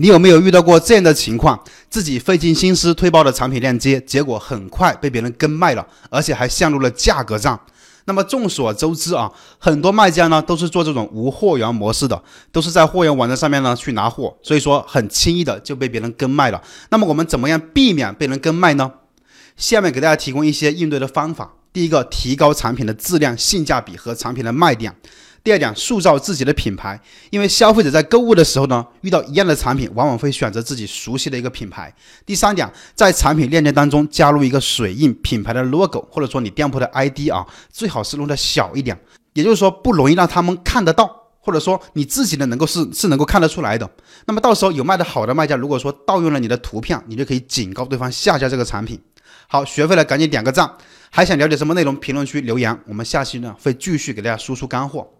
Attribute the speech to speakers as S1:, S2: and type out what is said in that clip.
S1: 你有没有遇到过这样的情况？自己费尽心思推爆的产品链接，结果很快被别人跟卖了，而且还陷入了价格战。那么众所周知啊，很多卖家呢都是做这种无货源模式的，都是在货源网站上面呢去拿货，所以说很轻易的就被别人跟卖了。那么我们怎么样避免被人跟卖呢？下面给大家提供一些应对的方法。第一个，提高产品的质量、性价比和产品的卖点。第二点，塑造自己的品牌，因为消费者在购物的时候呢，遇到一样的产品，往往会选择自己熟悉的一个品牌。第三点，在产品链接当中加入一个水印品牌的 logo，或者说你店铺的 ID 啊，最好是弄的小一点，也就是说不容易让他们看得到，或者说你自己的能够是是能够看得出来的。那么到时候有卖的好的卖家，如果说盗用了你的图片，你就可以警告对方下架这个产品。好，学会了赶紧点个赞，还想了解什么内容？评论区留言，我们下期呢会继续给大家输出干货。